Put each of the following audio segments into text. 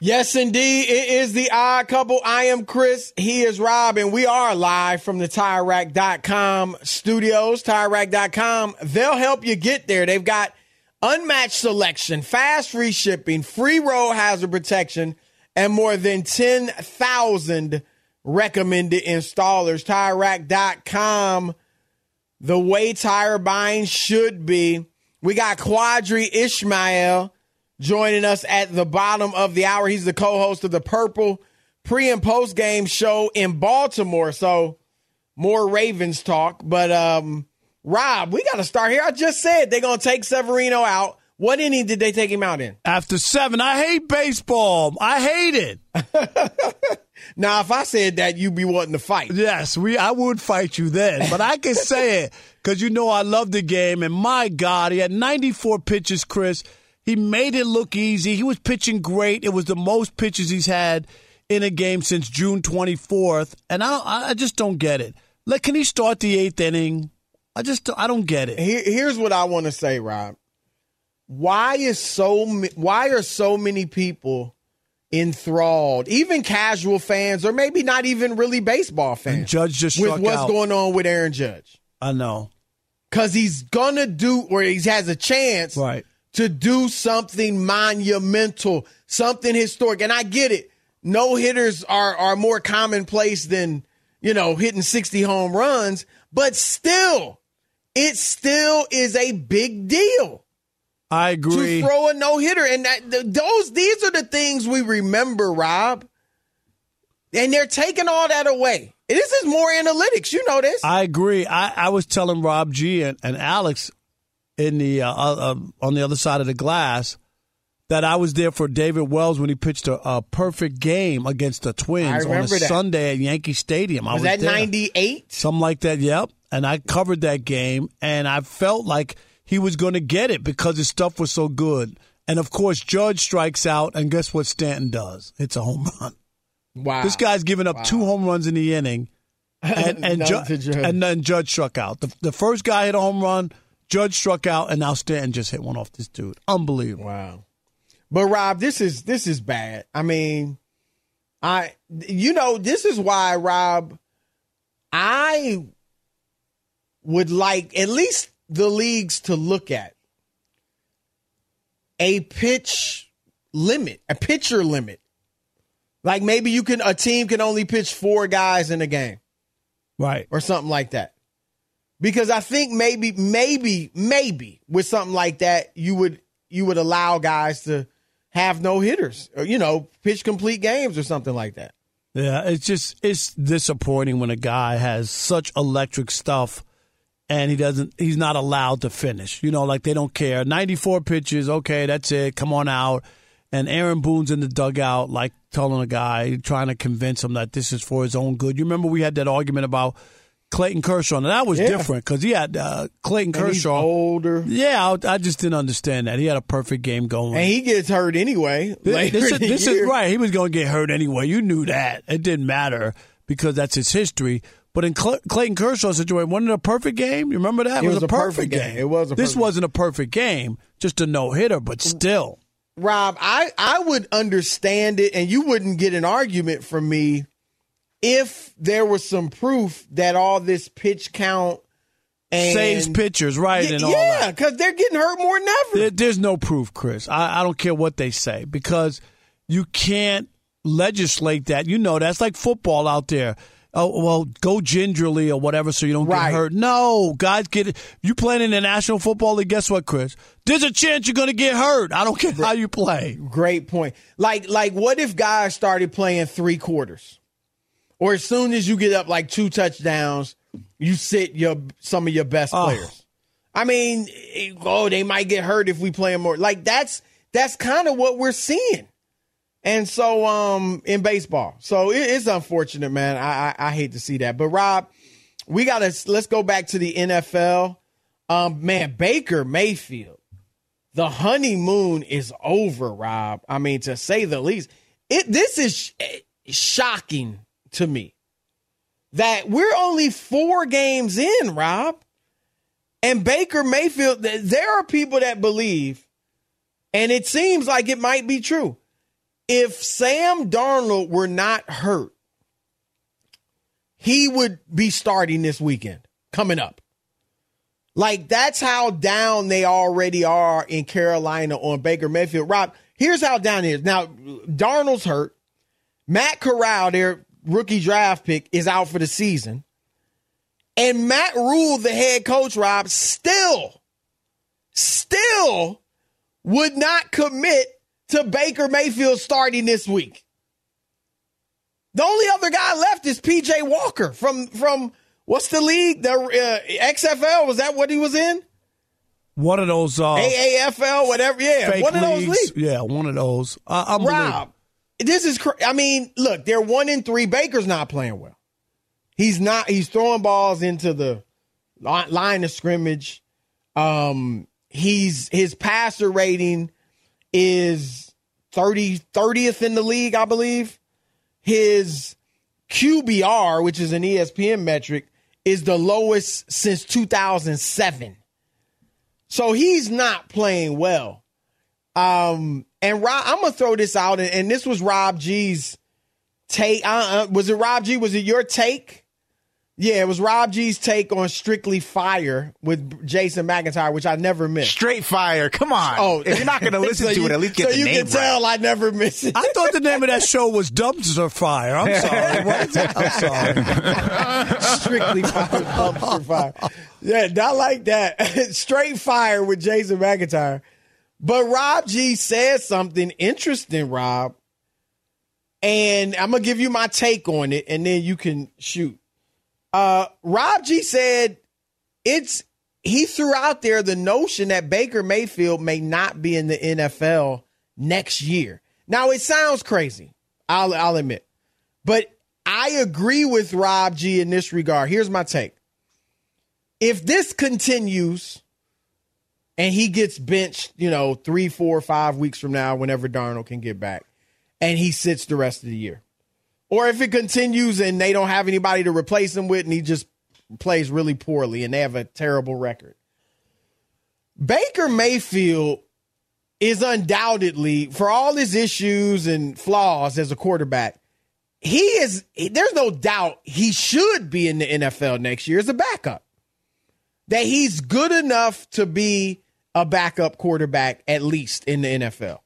Yes, indeed. It is the odd couple. I am Chris. He is Rob, and we are live from the TireRack.com studios. TireRack.com. They'll help you get there. They've got unmatched selection, fast free shipping, free road hazard protection, and more than 10,000 recommended installers. TireRack.com. The way tire buying should be. We got Qadry Ismail joining us at the bottom of the hour. He's the co-host of the Purple pre and post game show in Baltimore. So more Ravens talk. But um, Rob, we got to start here. I just said they're gonna take Severino out. What inning did they take him out in? After seven. I hate baseball. I hate it. now, if I said that, you'd be wanting to fight. Yes, we. I would fight you then, but I can say it because you know I love the game. And my God, he had 94 pitches, Chris. He made it look easy. He was pitching great. It was the most pitches he's had in a game since June 24th, and I I just don't get it. Like, can he start the eighth inning? I just I don't get it. Here, here's what I want to say, Rob. Why is so why are so many people enthralled, even casual fans, or maybe not even really baseball fans? And Judge just with what's out. going on with Aaron Judge. I know because he's gonna do, or he has a chance, right to do something monumental, something historic. And I get it. No hitters are, are more commonplace than, you know, hitting 60 home runs, but still, it still is a big deal. I agree. To throw a no hitter. And that, those, these are the things we remember, Rob. And they're taking all that away. This is more analytics. You know this. I agree. I, I was telling Rob G and, and Alex in the uh, uh, on the other side of the glass that I was there for David Wells when he pitched a, a perfect game against the Twins on a that. Sunday at Yankee Stadium. I was, was that ninety eight? Something like that. Yep. And I covered that game, and I felt like he was going to get it because his stuff was so good. And of course, Judge strikes out, and guess what Stanton does? It's a home run. Wow. This guy's given up two home runs in the inning, and and, Ju- and then Judge struck out. The, the first guy hit a home run, Judge struck out, and now Stanton just hit one off this dude. Unbelievable. Wow. But Rob, this is this is bad. I mean, I you know, this is why Rob I would like at least the leagues to look at a pitch limit, a pitcher limit. Like maybe you can a team can only pitch four guys in a game Right. or something like that. Because I think maybe, maybe, maybe with something like that, you would you would allow guys to have no hitters, or you know, pitch complete games or something like that. Yeah, it's just it's disappointing when a guy has such electric stuff and he doesn't he's not allowed to finish. You know, like they don't care. 94 pitches, okay, that's it. Come on out. And Aaron Boone's in the dugout like telling a guy trying to convince him that this is for his own good. You remember we had that argument about Clayton Kershaw, and that was Yeah. different because he had uh, Clayton And he's Kershaw. older, Yeah, I, I just didn't understand that. He had a perfect game going. and he gets hurt anyway. Th- later This, is, this is right. He was going to get hurt anyway. You knew that. It didn't matter because that's his history. But in Cl- Clayton Kershaw's situation, wasn't it a perfect game? You remember that? It was a perfect game. It was a This perfect- wasn't a perfect game, just a no hitter, but still. Rob, I, I would understand it, and you wouldn't get an argument from me if there was some proof that all this pitch count and Saves pitchers, right, Yeah, and all yeah, because they're getting hurt more than ever. There, there's no proof, Chris. I, I don't care what they say because you can't legislate that. You know, that's like football out there. Oh well, go gingerly or whatever, so you don't Right. get hurt. No, guys, get it. You playing in the National Football League? Guess what, Chris? There's a chance you're going to get hurt. I don't care how you play. Great point. Like, like, what if guys started playing three quarters, or as soon as you get up like two touchdowns, you sit your some of your best Oh. players. I mean, oh, they might get hurt if we play 'em more. Like that's that's kind of what we're seeing. And so, um, in baseball, so it, it's unfortunate, man. I, I I hate to see that, but Rob, we gotta let's go back to the NFL. Um, man, Baker Mayfield, the honeymoon is over, Rob. I mean, to say the least, it this is sh- eh, shocking to me that we're only four games in, Rob, and Baker Mayfield. th- There are people that believe, and it seems like it might be true. If Sam Darnold were not hurt, he would be starting this weekend coming up. Like that's how down they already are in Carolina on Baker Mayfield. Rob, here's how down it is. Now, Darnold's hurt. Matt Corral, their rookie draft pick, is out for the season. And Matt Rhule, the head coach, Rob, still, still would not commit to Baker Mayfield starting this week. The only other guy left is PJ Walker from from what's the league? The uh, XFL was that what he was in? One of those uh, AAFL, whatever. Yeah, one of those leagues. Yeah, one of those. Uh. Rob, this is. Cr- I mean, look, they're one in three. Baker's not playing well. He's not. He's throwing balls into the line of scrimmage. Um, he's his passer rating is 30, 30th in the league, I believe. His QBR, which is an ESPN metric, is the lowest since 2007. So he's not playing well. Um, and Rob, I'm gonna throw this out, and, and this was Rob G's take. Uh, uh, was it Rob G? Was it your take? Yeah, it was Rob G's take on Strictly Fire with Jason McIntyre, which I never missed. Straight fire. Come on. Oh, if you're not going to listen so to you- it, at least get so the you name can tell right. I never miss it. I thought the name of that show was Dumpster Fire. I'm sorry. What is it? I'm sorry. Strictly Fire, dumpster fire. Yeah, not like that. Straight fire with Jason McIntyre. But Rob G said something interesting, Rob. And I'm gonna give you my take on it, and then you can shoot. Uh, Rob G said it's he threw out there the notion that Baker Mayfield may not be in the NFL next year. Now it sounds crazy. I'll I'll admit. But I agree with Rob G in this regard. Here's my take. If this continues, and he gets benched, you know, three, four, five weeks from now, whenever Darnold can get back, and he sits the rest of the year. Or if it continues and they don't have anybody to replace him with, and he just plays really poorly and they have a terrible record. Baker Mayfield is undoubtedly, for all his issues and flaws as a quarterback, he is, there's no doubt he should be in the NFL next year as a backup. That he's good enough to be a backup quarterback, at least in the NFL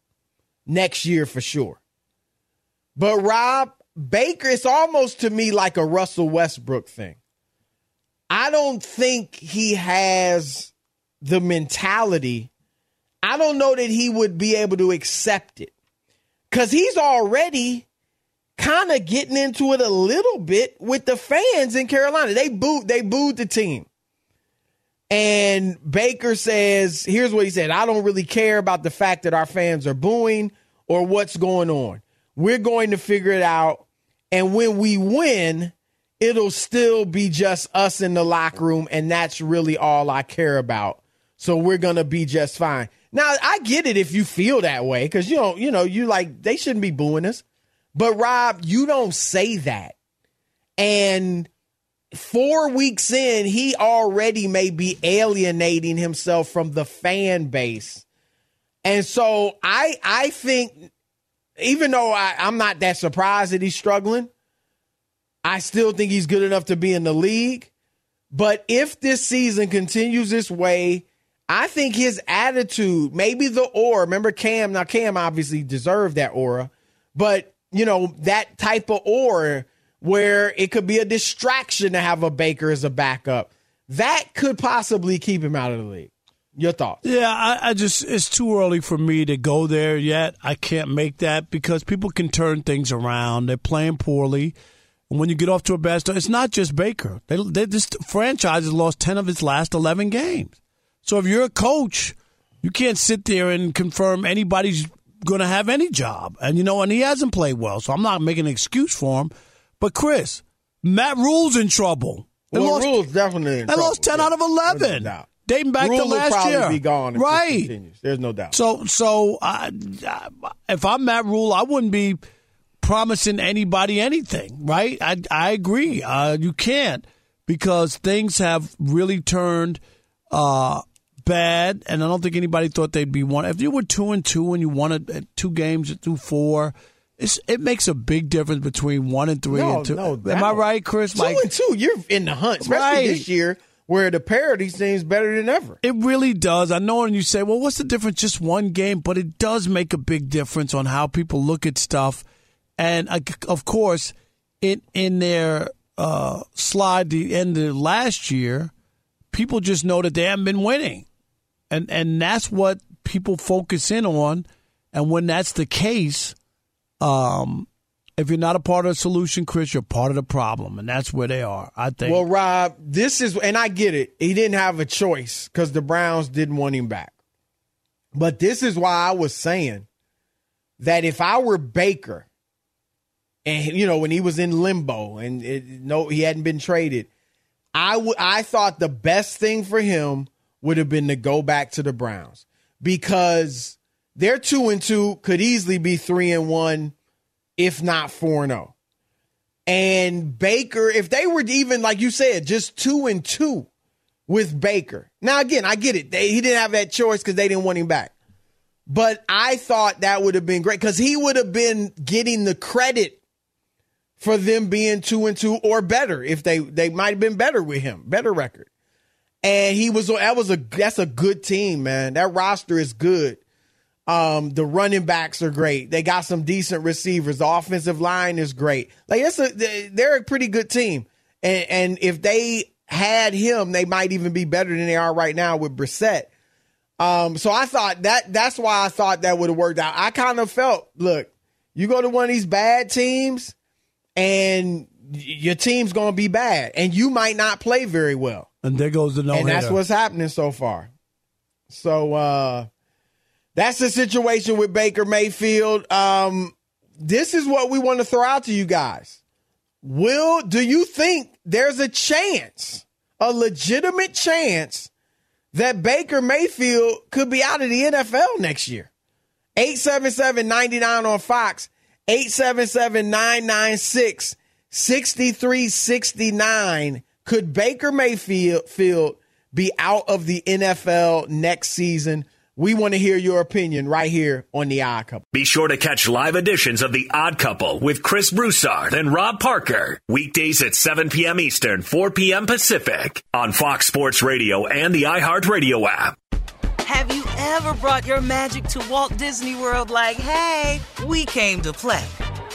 next year for sure. But Rob Baker, it's almost to me like a Russell Westbrook thing. I don't think he has the mentality. I don't know that he would be able to accept it because he's already kind of getting into it a little bit with the fans in Carolina. They booed, they booed the team. And Baker says, here's what he said I don't really care about the fact that our fans are booing or what's going on. We're going to figure it out. And when we win, it'll still be just us in the locker room. And that's really all I care about. So we're going to be just fine. Now, I get it if you feel that way because you don't, you know, you like, they shouldn't be booing us. But Rob, you don't say that. And four weeks in, he already may be alienating himself from the fan base. And so I I think even though I, I'm not that surprised that he's struggling, I still think he's good enough to be in the league. But if this season continues this way, I think his attitude, maybe the aura, remember Cam, now Cam obviously deserved that aura, but you know, that type of aura where it could be a distraction to have a Baker as a backup. That could possibly keep him out of the league. Your thoughts? Yeah, I, I, just it's too early for me to go there yet. I can't make that because people can turn things around. They're playing poorly. And when you get off to a bad start, it's not just Baker. They, they, this franchise has lost ten of its last eleven games. So if you're a coach, you can't sit there and confirm anybody's going to have any job. And you know, and he hasn't played well, so I'm not making an excuse for him. But Chris, Matt Rhule's in trouble. They well, lost, Rhule's definitely in they trouble. lost ten yeah. out of eleven. No dating back Rhule to last year. Be gone right? There's no doubt. So, so uh, if I'm Matt Rhule, I wouldn't be promising anybody anything. Right? I I agree. Uh, you can't because things have really turned uh, bad, and I don't think anybody thought they'd be one. If you were two and two and you won two games through four. It makes a big difference between one and three no, and two. No, Am I right, Chris? Two and two, you're in the hunt, especially right. this year where the parity seems better than ever. It really does. I know, and you say, well, what's the difference? Just one game, but it does make a big difference on how people look at stuff. And of course, in in their uh, slide the end of last year, people just know that they haven't been winning, and and that's what people focus in on. And when that's the case, um, if you're not a part of the solution, Chris, you're part of the problem, and that's where they are. I think. Well, Rob, this is, and I get it. He didn't have a choice because the Browns didn't want him back. But this is why I was saying that if I were Baker, and you know when he was in limbo and it, no, he hadn't been traded, I would. I thought the best thing for him would have been to go back to the Browns because they're two and two, could easily be three and one if not 4 and 0. And Baker, if they were even, like you said, just 2 and 2 with Baker. Now, again, I get it. They, he didn't have that choice because they didn't want him back. But I thought that would have been great because he would have been getting the credit for them being two and two or better if they they might have been better with him, better record. And he was that was a that's a good team, man. That roster is good. Um, the running backs are great. They got some decent receivers. The offensive line is great. Like it's a, they're a pretty good team. And, and if they had him, they might even be better than they are right now with Brissett. Um, so I thought that that's why I thought that would have worked out. I kind of felt, look, you go to one of these bad teams and your team's going to be bad and you might not play very well. And there goes the no And that's what's happening so far. So, uh, that's the situation with Baker Mayfield. Um, this is what we want to throw out to you guys. Will, do you think there's a chance, a legitimate chance, that Baker Mayfield could be out of the NFL next year. 877-99 on Fox, 877-996-6369. Could Baker Mayfield be out of the NFL next season? We want to hear your opinion right here on The Odd Couple. Be sure to catch live editions of The Odd Couple with Chris Broussard and Rob Parker. Weekdays at 7 p.m. Eastern, 4 p.m. Pacific on Fox Sports Radio and the iHeartRadio app. Have you ever brought your magic to Walt Disney World like, hey, we came to play?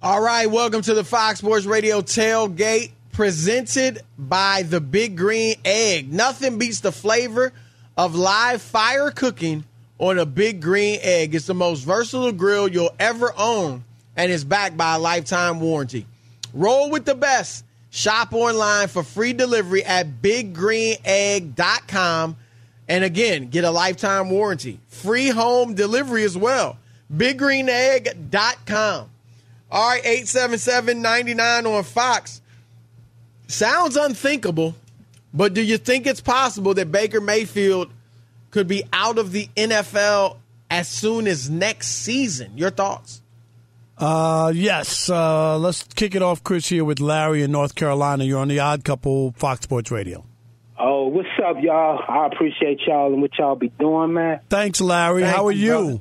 All right, welcome to the Fox Sports Radio tailgate presented by the Big Green Egg. Nothing beats the flavor of live fire cooking on a Big Green Egg. It's the most versatile grill you'll ever own and is backed by a lifetime warranty. Roll with the best. Shop online for free delivery at biggreenegg.com. And again, get a lifetime warranty. Free home delivery as well. biggreenegg.com. All right, 877-99 on Fox. Sounds unthinkable, but do you think it's possible that Baker Mayfield could be out of the NFL as soon as next season? Your thoughts? Uh, yes. Uh, let's kick it off, Chris, here with Larry in North Carolina. You're on the Odd Couple Fox Sports Radio. Oh, what's up, y'all? I appreciate y'all and what y'all be doing, man. Thanks, Larry. Thank How are you, you?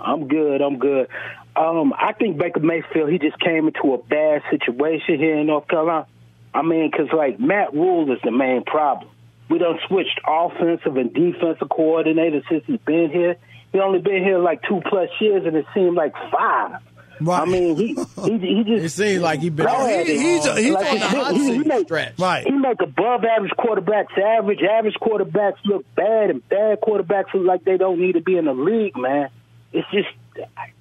I'm good. I'm good. Um, I think Baker Mayfield he just came into a bad situation here in North Carolina. I mean, because like Matt Rhule is the main problem. We done switched offensive and defensive coordinators since he's been here. He only been here like two plus years, and it seemed like five. I mean, he he, he just It seems like he been bad. he- he's a- he's Like, on the hot he, he make, stretch. Right. He make above average quarterbacks average. Average quarterbacks look bad, and bad quarterbacks look like they don't need to be in the league, man. It's just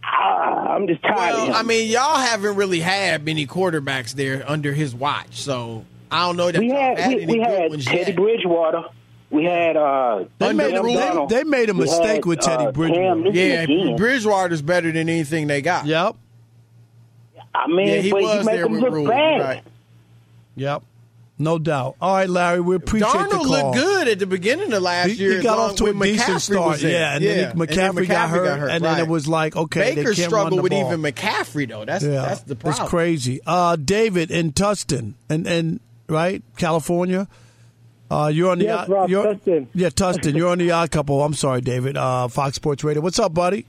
ah, I'm just tired. of Well, him. I mean, y'all haven't really had many quarterbacks there under his watch, so I don't know that we had had we, any we good had ones Teddy yet. Bridgewater. We had uh, They made, a, they, they made a We mistake had, with Teddy uh, Bridgewater. Cam Yeah, again. Bridgewater's better than anything they got. Yep. I mean, Yeah, he but was you make there with look Rhule. Right. Yep. No doubt. All right, Larry, we appreciate the Darnold call. looked good at the beginning of last He, year. he got off to a when decent McCaffrey start, was in. yeah, and then he- And McCaffrey, got, hurt, and then right. it was like, okay, Baker they can't struggled run the with even McCaffrey though. That's yeah, that's the problem. It's crazy. Uh, David in Tustin, and and right, California. Uh, you're on the Yes, Rob, you're, Tustin. Yeah, Tustin. You're on the odd couple. I'm sorry, David. Uh, Fox Sports Radio. What's up, buddy?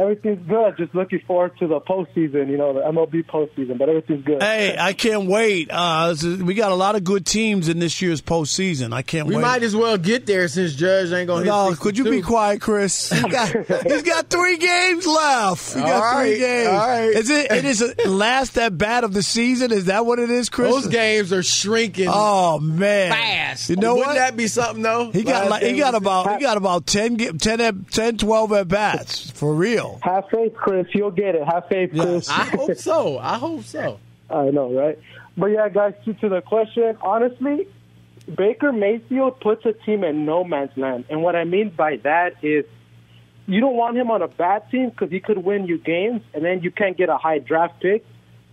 Everything's good. Just looking forward to the postseason, you know, the MLB postseason, but everything's good. Hey, I can't wait. Uh, is- we got a lot of good teams in this year's postseason. I can't wait. We wait. might as well get there since Judge ain't gonna hit. No, could you be quiet, Chris? He got, he's got three games left. He got All three right, games. all right. Is it? It is a last at bat of the season. Is that what it is, Chris? Those games are shrinking Oh man, fast. You know Wouldn't what? that be something though? he got like, he got about he got about 10, 10, 10 12 at bats for real. Have faith, Chris. You'll get it. Have faith, Chris. I hope so. I hope so. I know, right? But yeah, guys, to, to the question, honestly, Baker Mayfield puts a team in no man's land. And what I mean by that is you don't want him on a bad team because he could win you games and then you can't get a high draft pick.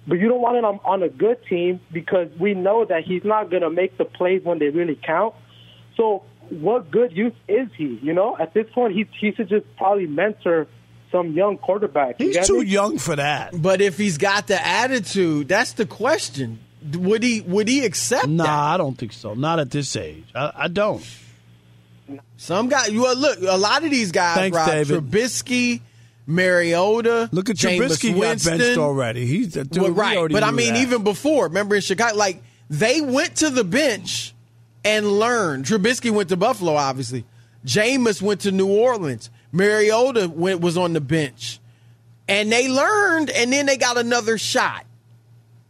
But you don't want him on, on a good team because we know that he's not going to make the plays when they really count. So what good use is he? You know, at this point, he, he should just probably mentor some young quarterback. He's get too me? young for that. But if he's got the attitude, that's the question. Would he would he accept Nah, that? I don't think so. Not at this age. I, I don't. Some guy, you uh, look. A lot of these guys, Thanks, Rob, David. Trubisky, Mariota, Look at Jameis Trubisky got Winston. benched already. He's uh, dude, Well, we right, already but I mean, that. even before, remember in Chicago, like they went to the bench and learned. Trubisky went to Buffalo, obviously. Jameis went to New Orleans. Mariota went was on the bench, and they learned, and then they got another shot.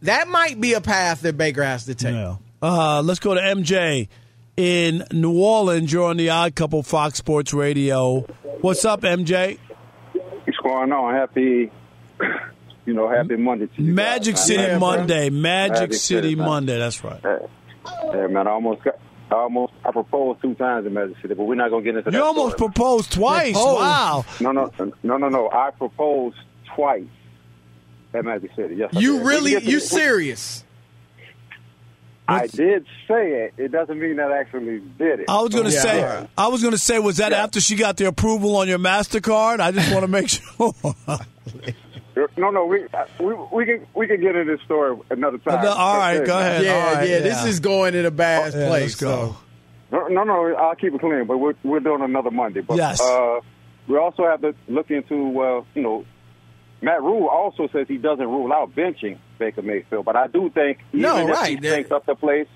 That might be a path that Baker has to take. Yeah. Uh, let's go to MJ in New Orleans. You're on the Odd Couple Fox Sports Radio. What's up, MJ? What's going on? Happy, you know, happy Monday to you. Magic guys, City. Monday. Magic, Magic City, City, man. Monday. That's right. Yeah, man, I almost got, I almost, I proposed two times in Magic City, but we're not gonna get into that. You almost story. proposed twice. Proposed. Wow. No, no, no, no, no. I proposed twice at Magic City. Yes, I You did. Really, can get you serious? I did say it. It doesn't mean that I actually did it. I was going to Yeah, say, all right. I was going to say, was that Yeah. after she got the approval on your Mastercard? I just want to make sure. No, no, we, uh, we we can we can get into this story another time. All right, go ahead. Yeah, All right, yeah, This is going in a bad Yeah, place. let's go. so. No, no, no, I'll keep it clean, but we're, we're doing another Monday. But, Yes. Uh, we also have to look into, uh, you know, Matt Rhule also says he doesn't rule out benching Baker Mayfield, but I do think even No, if right. he stinks up the place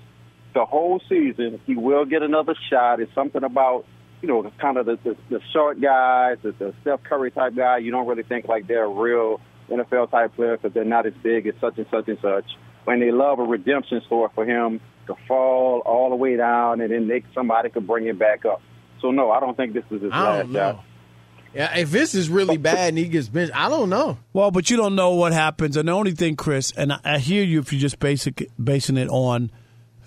the whole season, he will get another shot. It's something about, you know, kind of the, the, the short guys, the, the Steph Curry type guy. You don't really think like they're real NFL type players because they're not as big as such and such and such. And they love a redemption story for him to fall all the way down and then they, somebody could bring him back up. So no, I don't think this is his I last don't shot. Yeah, if this is really bad and he gets benched, I don't know. Well, but you don't know what happens. And the only thing, Chris, and I, I hear you if you're just basic basing it on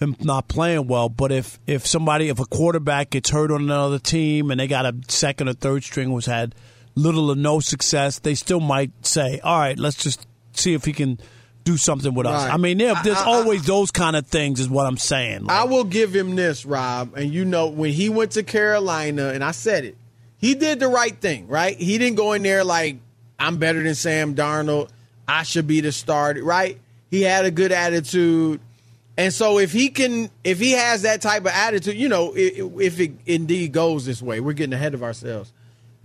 him not playing well. But if if somebody, if a quarterback gets hurt on another team and they got a second or third string who's had little or no success, they still might say, "All right, let's just see if he can." Do something with us. I mean, there, there's I- I- always those kind of things, is what I'm saying. I will give him this, Rob. And you know, when he went to Carolina, and I said it, he did the right thing, right? He didn't go in there like, I'm better than Sam Darnold. I should be the starter, right? He had a good attitude. And so if he can, if he has that type of attitude, you know, if it indeed goes this way, we're getting ahead of ourselves.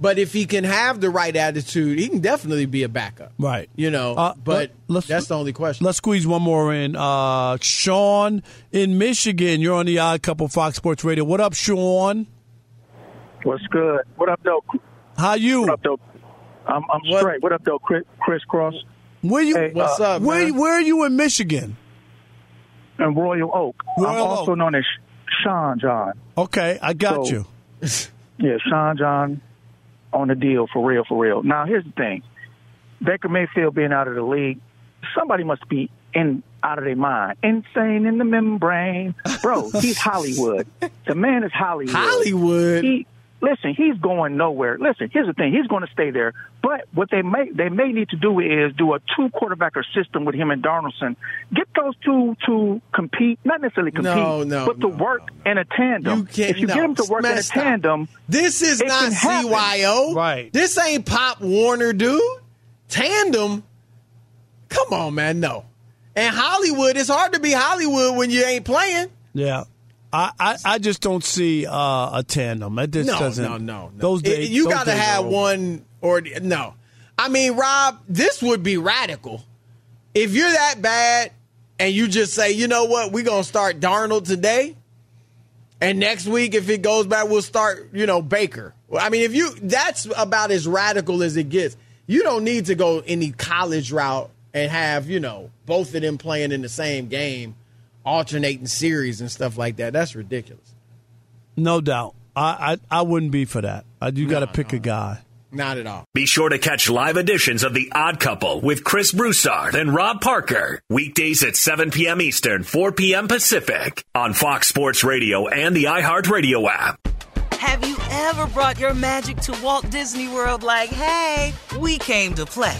But if he can have the right attitude, he can definitely be a backup. Right. You know, Uh, but let- let's- that's the only question. Let's squeeze one more in. Uh, Sean in Michigan. You're on the Odd Couple Fox Sports Radio. What up, Sean? What's good? What up, though? How you? What up, though? I'm, I'm straight. What up, though, Chris, Chris Cross? Where you? Hey, What's uh, up, Where, man? where are you in Michigan? In Royal Oak. I'm also Oak. known as Sean John. Okay, I got So- you. Yeah, Sean John. On the deal for real, for real. Now, here's the thing: Baker Mayfield being out of the league, somebody must be in out of their mind, insane in the membrane, bro. he's Hollywood. The man is Hollywood. Hollywood. He, listen, he's going nowhere. Listen, here's the thing: he's going to stay there. But what they may they may need to do is do a two quarterbacker system with him and Darnoldson. Get those two to compete, not necessarily compete, No, no, but to work in a tandem. You can't- if you no, get them to work in a stop. tandem, This is it not can. CYO. Right. This ain't Pop Warner, dude. Tandem. Come on, man. No. And Hollywood, it's hard to be Hollywood when you ain't playing. Yeah. I, I, I just don't see uh, a tandem. It just no, doesn't. no, no, no. Those It- days, you got to have one or no. I mean, Rob, this would be radical. If you're that bad and you just say, you know what, we're gonna start Darnold today, and next week if it goes bad, we'll start, you know, Baker. I mean, if you that's about as radical as it gets. You don't need to go any college route and have, you know, both of them playing in the same game, alternating series and stuff like that. That's ridiculous. No doubt. I, I, I wouldn't be for that. I, you got to pick a guy. Not at all. Be sure to catch live editions of The Odd Couple with Chris Broussard and Rob Parker. Weekdays at 7 p.m. Eastern, 4 p.m. Pacific on Fox Sports Radio and the iHeartRadio app. Have you ever brought your magic to Walt Disney World like, hey, we came to play?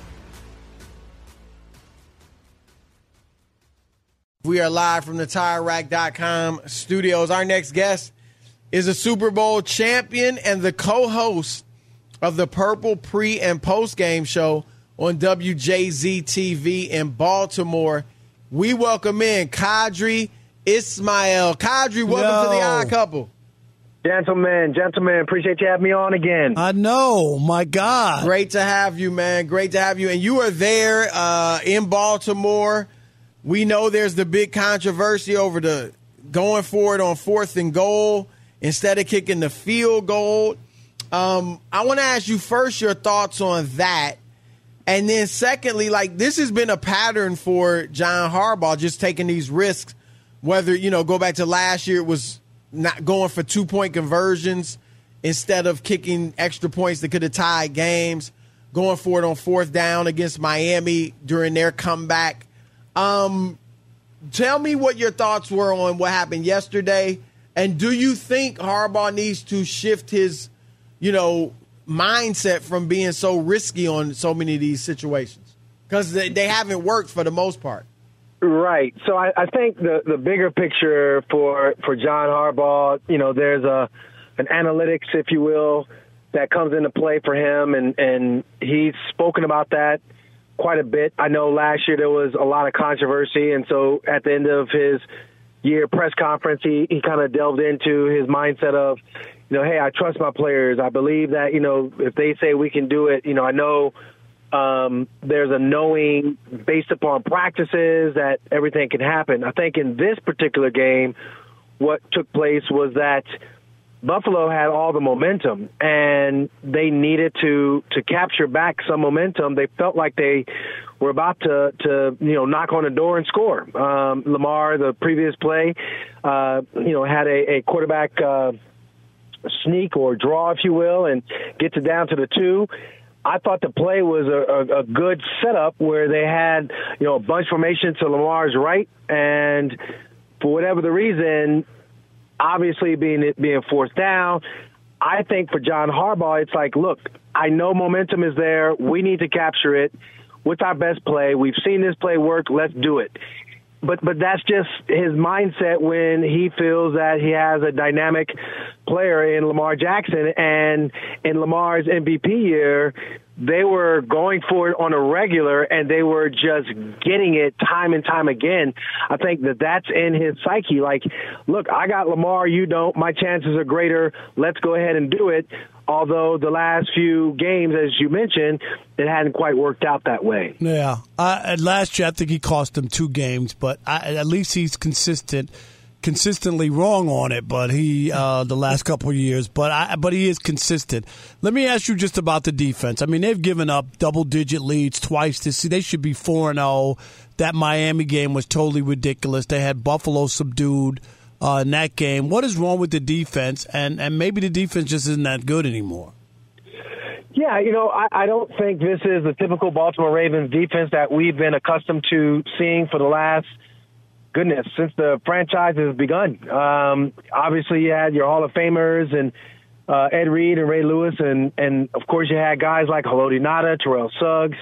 We are live from the TireRack.com studios. Our next guest is a Super Bowl champion and the co-host of the Purple pre and post game show on WJZ TV in Baltimore. We welcome in Qadry Ismail. Qadry, welcome to the Yo. Odd Couple. Gentlemen, gentlemen, appreciate you having me on again. I know, my God. Great to have you, man. Great to have you. And you are there uh, in Baltimore We know there's the big controversy over the going for it on fourth and goal instead of kicking the field goal. Um, I want to ask you first your thoughts on that. And then, secondly, like this has been a pattern for John Harbaugh, just taking these risks. Whether, you know, go back to last year, it was not going for two point conversions instead of kicking extra points that could have tied games, going for it on fourth down against Miami during their comeback. Um, tell me what your thoughts were on what happened yesterday. And do you think Harbaugh needs to shift his, you know, mindset from being so risky on so many of these situations? Because they, they haven't worked for the most part. Right. So I, I think the the bigger picture for for John Harbaugh, you know, there's a an analytics, if you will, that comes into play for him, and and he's spoken about that quite a bit. I know last year there was a lot of controversy, and so at the end of his year press conference, he he kind of delved into his mindset of, you know, hey, I trust my players. I believe that you know if they say we can do it, you know, I know um, there's a knowing based upon practices that everything can happen. I think in this particular game, what took place was that Buffalo had all the momentum and they needed to to capture back some momentum. They felt like they were about to to you know knock on the door and score. Um, Lamar, the previous play, uh, you know, had a, a quarterback uh, sneak or draw, if you will, and gets it down to the two I thought the play was a, a, a good setup where they had, you know, a bunch formation to Lamar's right, and for whatever the reason, obviously being being forced down, I think for John Harbaugh, it's like, look, I know momentum is there. We need to capture it. What's our best play? We've seen this play work. Let's do it but but that's just his mindset when he feels that he has a dynamic player in Lamar Jackson and in Lamar's MVP year they were going for it on a regular and they were just getting it time and time again. I think that that's in his psyche. Like, look, I got Lamar, you don't. My chances are greater. Let's go ahead and do it. Although the last few games, as you mentioned, it hadn't quite worked out that way. Yeah. Uh, last year, I think he cost them two games, but I, at least he's consistent consistently wrong on it, but he uh, the last couple years, but I, but he is consistent. Let me ask you just about the defense. I mean, they've given up double digit leads twice this. They should be four and zero. Oh. That Miami game was totally ridiculous. They had Buffalo subdued uh, in that game. What is wrong with the defense? And and maybe the defense just isn't that good anymore. Yeah, you know, I, I don't think this is the typical Baltimore Ravens defense that we've been accustomed to seeing for the last goodness, since the franchise has begun. Um, obviously, you had your Hall of Famers and uh, Ed Reed and Ray Lewis, and and of course you had guys like Haloti Ngata, Terrell Suggs,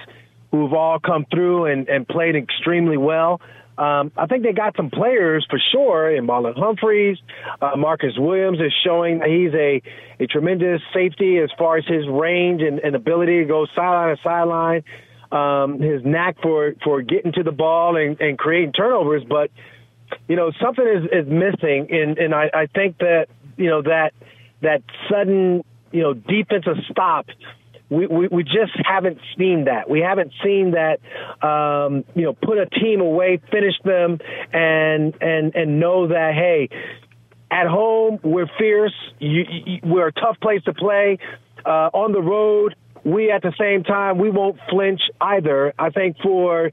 who've all come through and, and played extremely well. Um, I think they got some players for sure in Marlon Humphreys. Uh, Marcus Williams is showing he's a, a tremendous safety as far as his range and, and ability to go sideline to sideline um, his knack for for getting to the ball and, and creating turnovers, but you know something is, is missing, and and I, I think that you know that that sudden you know defensive stop. We, we, we just haven't seen that. We haven't seen that, um, you know, put a team away, finish them, and and and know that hey, at home we're fierce. You, you, we're a tough place to play. Uh, on the road, we at the same time we won't flinch either. I think for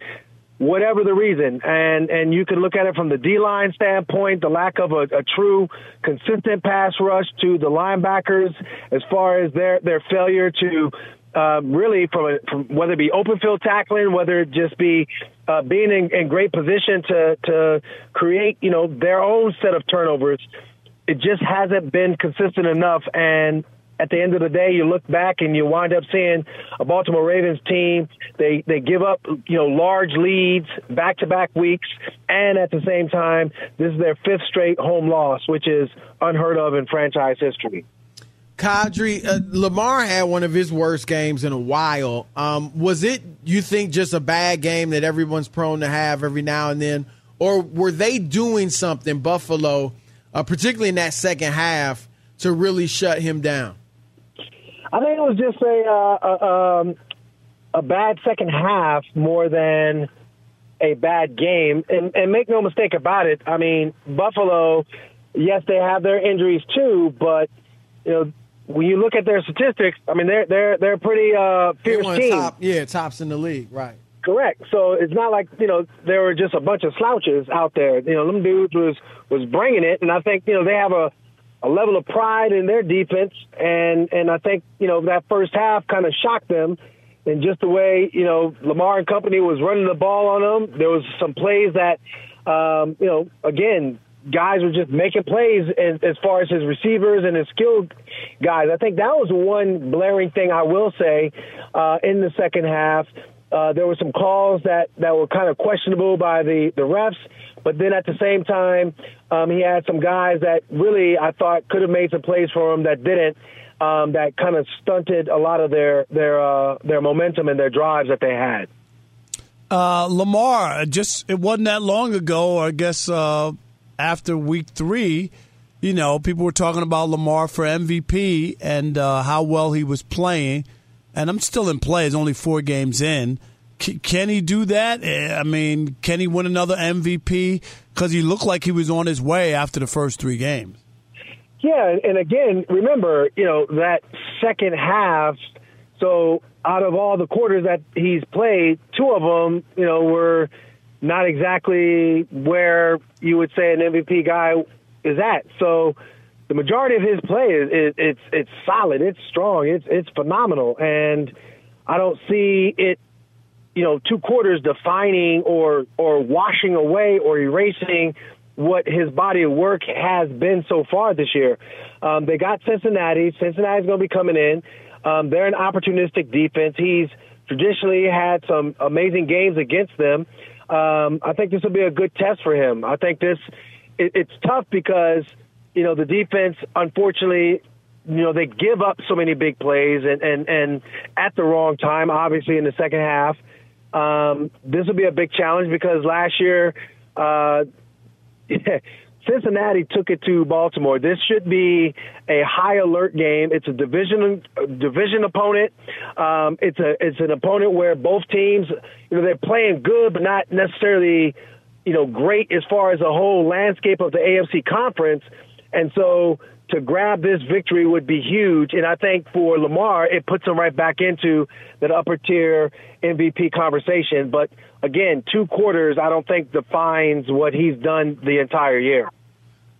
whatever the reason, and and you can look at it from the D line standpoint, the lack of a, a true consistent pass rush to the linebackers, as far as their their failure to um, really from, a, from whether it be open field tackling, whether it just be uh, being in, in great position to to create you know their own set of turnovers. It just hasn't been consistent enough, and at the end of the day, you look back and you wind up seeing a Baltimore Ravens team. They they give up you know large leads back to back weeks, and at the same time, this is their fifth straight home loss, which is unheard of in franchise history. Qadry, uh, Lamar had one of his worst games in a while. Um, was it, you think, just a bad game that everyone's prone to have every now and then? Or were they doing something, Buffalo, uh, particularly in that second half, to really shut him down? I think it was just a uh, a, um, a bad second half more than a bad game. And, and make no mistake about it. I mean, Buffalo, yes, they have their injuries too, but you know, when you look at their statistics, I mean, they're they're they're pretty uh, fierce team. top, yeah, tops in the league, right? Correct. So it's not like you know there were just a bunch of slouches out there. You know, them dudes was was bringing it, and I think you know they have a a level of pride in their defense, and and I think you know that first half kind of shocked them, and just the way you know Lamar and company was running the ball on them. There was some plays that um, you know again guys were just making plays as, as far as his receivers and his skilled guys. I think that was one blaring thing I will say uh, in the second half. Uh, there were some calls that, that were kind of questionable by the, the refs, but then at the same time, um, he had some guys that really I thought could have made some plays for him that didn't. Um, that kind of stunted a lot of their their uh, their momentum and their drives that they had. Uh, Lamar, just it wasn't that long ago, I guess uh, after week three, you know, people were talking about Lamar for MVP and uh, how well he was playing. And I'm still in play. It's only four games in. C- can he do that? Eh, I mean, can he win another MVP? Because he looked like he was on his way after the first three games. Yeah, and- and again, remember, you know, that second half. So out of all the quarters that he's played, two of them, you know, were not exactly where you would say an MVP guy is at. So the majority of his play is, is it's it's solid, it's strong, it's it's phenomenal, and I don't see it you know, two quarters defining or or washing away or erasing what his body of work has been so far this year. Um, they got Cincinnati. Cincinnati's going to be coming in. Um, they're an opportunistic defense. He's traditionally had some amazing games against them. Um, I think this will be a good test for him. I think this it, it's tough because you know the defense, unfortunately, you know they give up so many big plays and and and at the wrong time. Obviously, in the second half, um, this will be a big challenge because last year. Uh, Cincinnati took it to Baltimore. This should be a high alert game. It's a division division opponent. Um, it's a it's an opponent where both teams, you know, they're playing good, but not necessarily, you know, great as far as the whole landscape of the AFC conference. And so to grab this victory would be huge. And I think for Lamar, it puts him right back into that upper tier MVP conversation. But again, two quarters, I don't think defines what he's done the entire year.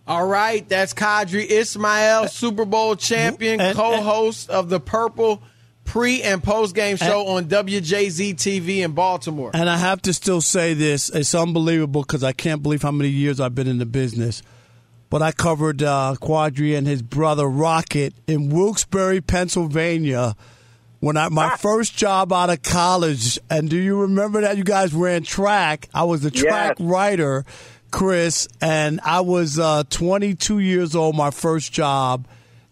All right, that's Qadry Ismail, Super Bowl champion, co-host of the Purple pre and post game show on WJZ TV in Baltimore. And I have to still say this: it's unbelievable because I can't believe how many years I've been in the business. But I covered uh, Qadry and his brother Rocket in Wilkes-Barre, Pennsylvania, when I my first job out of college. And do you remember that you guys ran track? I was the track Yes. writer, Chris, and I was uh, 22 years old. My first job.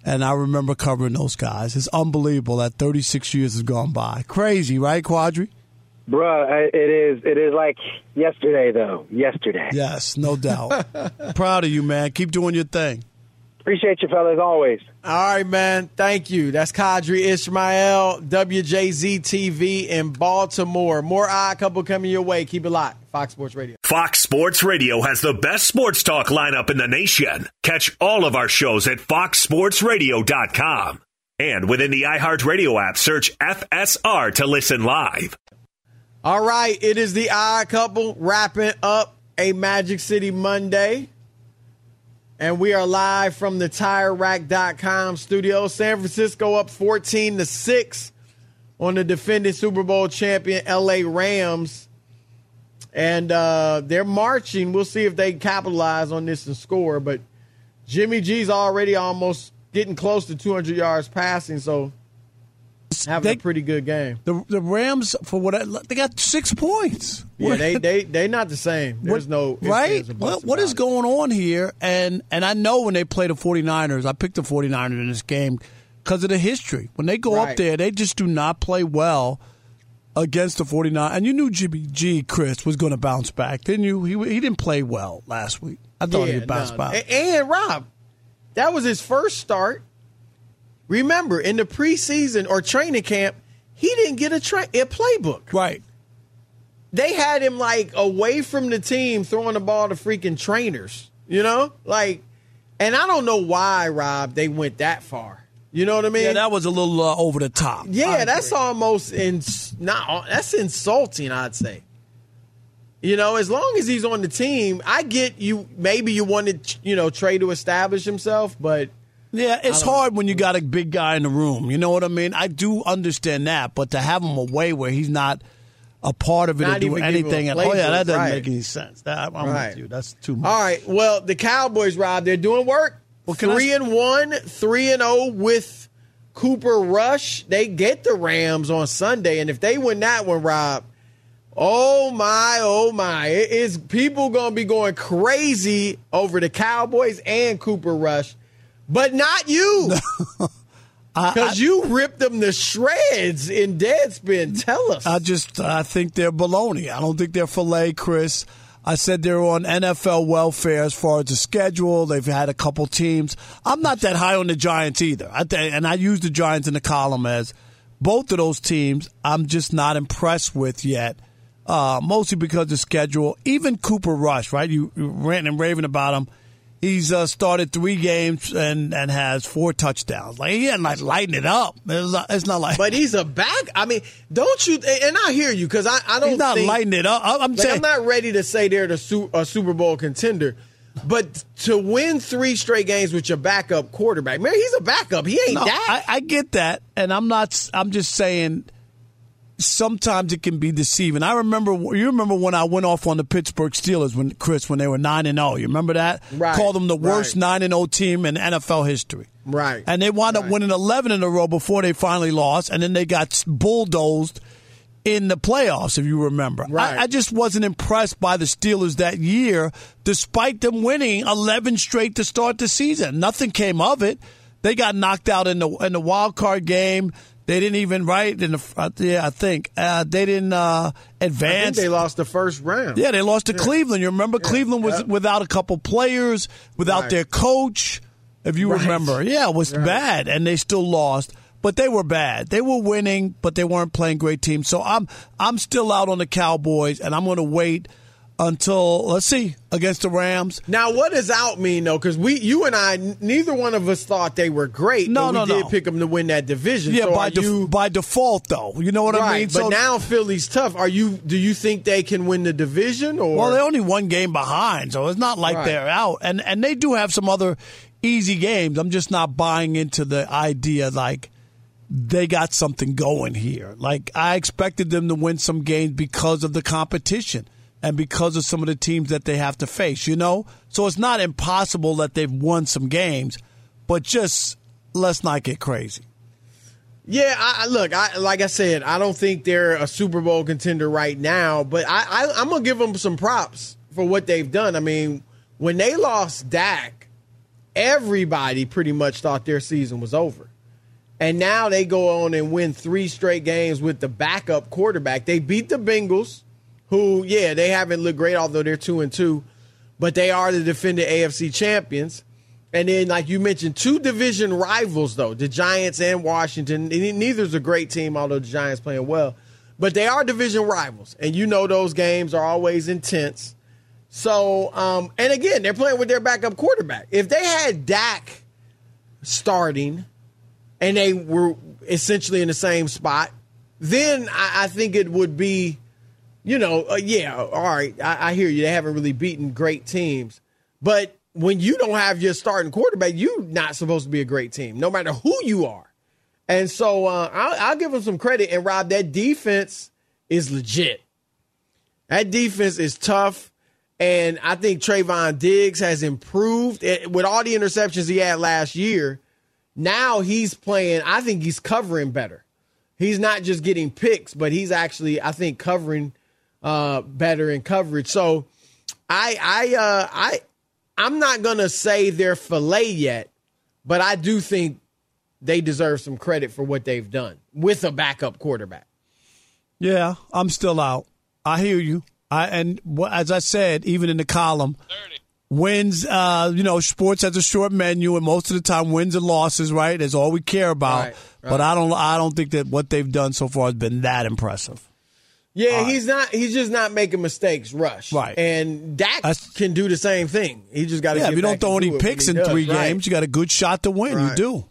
And I remember covering those guys. It's unbelievable that 36 years has gone by. Crazy, right, Qadry? Bruh, it is it is like yesterday though. Yesterday. Yes, no doubt. Proud of you, man. Keep doing your thing. Appreciate you fellas always. All right, man. Thank you. That's Qadry Ismail, WJZ TV in Baltimore. More odd couple coming your way. Keep it locked. Fox Sports Radio. Fox Sports Radio has the best sports talk lineup in the nation. Catch all of our shows at foxsportsradio.com. And within the iHeartRadio app, search FSR to listen live. All right, it is the odd couple wrapping up a Magic City Monday. And we are live from the TireRack.com studio. San Francisco up 14 to 6 on the defending Super Bowl champion LA Rams. And uh, they're marching. We'll see if they capitalize on this and score. But Jimmy G's already almost getting close to 200 yards passing, so having a pretty good game. The the Rams for what I, they got six points. Yeah, they they they not the same. There's no right. ands, or buts What, what is going on here? And and I know when they play the 49ers, I picked the 49ers in this game because of the history. When they go Right. up there, they just do not play well against the 49 And you knew Jimmy G Chris was going to bounce back, didn't you? He he didn't play well last week. I thought Yeah, he'd bounce no. back. A- And Rob, that was his first start. Remember, in the preseason or training camp, he didn't get a tra- a playbook. Right. they had him like away from the team throwing the ball to freaking trainers. You know, like, and I don't know why, Rob, they went that far. You know what I mean? Yeah, that was a little uh, over the top. Yeah, that's almost in not that's insulting. I'd say. You know, as long as he's on the team, I get you. Maybe you wanted, you know, Trey to establish himself, but yeah, it's hard when you got a big guy in the room. You know what I mean? I do understand that, but to have him away where he's not a part of it Not or do even give him anything, and oh yeah, that doesn't right. make any sense. That, I'm Right. with you. That's too much. All right. Well, the Cowboys, Rob, they're doing work. I- three and one, three and zero with Cooper Rush. They get the Rams on Sunday, and if they win that one, Rob, oh my, oh my, it is people gonna be going crazy over the Cowboys and Cooper Rush, but not you. Because you ripped them to shreds in Deadspin. Tell us. I just I think they're baloney. I don't think they're filet, Chris. I said they're on NFL welfare as far as the schedule. They've had a couple teams. I'm not that high on the Giants either. I th- and I use the Giants in the column as both of those teams. I'm just not impressed with yet. Uh, mostly because of the schedule. Even Cooper Rush, right? You, you ranting and raving about him. He's uh, started three games and, and has four touchdowns. Like he ain't like lighting it up. It's not, it's not like. But he's a back. I mean, don't you? And I hear you because I, I don't. He's not think- lighting it up. I'm like, saying- I'm not ready to say they're the su- a Super Bowl contender, but to win three straight games with your backup quarterback, man, he's a backup. He ain't No, that. I, I get that, and I'm not. I'm just saying. Sometimes it can be deceiving. I remember. You remember when I went off on the Pittsburgh Steelers when Chris when they were nine and zero. You remember that? Right, Called them the worst nine and zero team in NFL history. Right. And they wound up winning eleven in a row before they finally lost, and then they got bulldozed in the playoffs. If you remember, Right. I, I just wasn't impressed by the Steelers that year, despite them winning eleven straight to start the season. Nothing came of it. They got knocked out in the in the wild card game. They didn't even right in the uh, yeah I think uh, they didn't uh, I think advance. they lost the first round. Yeah, they lost to Yeah. Cleveland. You remember Cleveland was without a couple players, without Right. their coach. If you Right. remember, yeah, it was Right. bad, and they still lost. But they were bad. They were winning, but they weren't playing great teams. So I'm I'm still out on the Cowboys, and I'm going to wait until let's see against the Rams. Now, what does out mean though? Because we, you and I, neither one of us thought they were great. No, but no, we did pick them to win that division. Yeah, so by def- you, by default though. You know what I right, mean? But now Philly's tough. Are you? Do you think they can win the division? Or Well, they're only one game behind, so it's not like Right. they're out. And and they do have some other easy games. I'm just not buying into the idea like they got something going here. Like I expected them to win some games because of the competition and because of some of the teams that they have to face, you know? So it's not impossible that they've won some games, but just let's not get crazy. Yeah, I, look, I, like I said, I don't think they're a Super Bowl contender right now, but I, I, I'm gonna give them some props for what they've done. I mean, when they lost Dak, everybody pretty much thought their season was over, and now they go on and win three straight games with the backup quarterback. They beat the Bengals, who, yeah, they haven't looked great, although they're two and two, but they are the defending AFC champions. And then, like you mentioned, two division rivals, though the Giants and Washington. And neither's a great team, although the Giants playing well. But they are division rivals, and you know those games are always intense. So, um, and again, they're playing with their backup quarterback. If they had Dak starting, and they were essentially in the same spot, then I, I think it would be, you know, uh, yeah, all right, I, I hear you. They haven't really beaten great teams, but when you don't have your starting quarterback, you're not supposed to be a great team, no matter who you are. And so uh, I'll, I'll give them some credit. And Rob, that defense is legit. That defense is tough. And I think Trevon Diggs has improved with all the interceptions he had last year. Now he's playing, I think he's covering better. He's not just getting picks, but he's actually, I think, covering uh, better in coverage. So I I uh I I'm not gonna say they're filet yet, but I do think they deserve some credit for what they've done with a backup quarterback. Yeah, I'm still out. I hear you. I and as I said, even in the column, wins. Uh, you know, sports has a short menu, and most of the time, wins and losses. Right, is all we care about. Right, But I don't. I don't think that what they've done so far has been that impressive. Yeah, he's not. He's just not making mistakes. Rush Right. and Dak can do the same thing. He just got to. Yeah, if you don't throw any do picks in does, three right. games, you got a good shot to win. You do.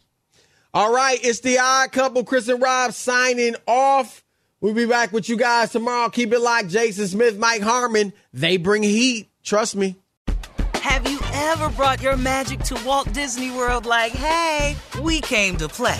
All right, it's the odd couple. Chris and Rob signing off. We'll be back with you guys tomorrow. Keep it locked. Jason Smith, Mike Harmon. They bring heat. Trust me. Have you ever brought your magic to Walt Disney World like, hey, we came to play?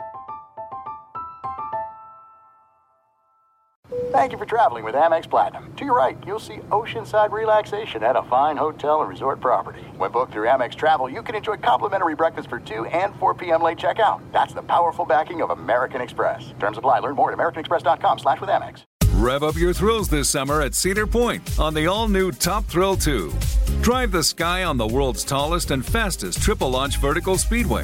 Thank you for traveling with Amex Platinum. To your right, you'll see oceanside relaxation at a fine hotel and resort property. When booked through Amex Travel, you can enjoy complimentary breakfast for 2 and 4 p.m. late checkout. That's the powerful backing of American Express. Terms apply. Learn more at americanexpress.com slash with Amex. Rev up your thrills this summer at Cedar Point on the all new Top Thrill 2. Drive the sky on the world's tallest and fastest triple launch vertical speedway.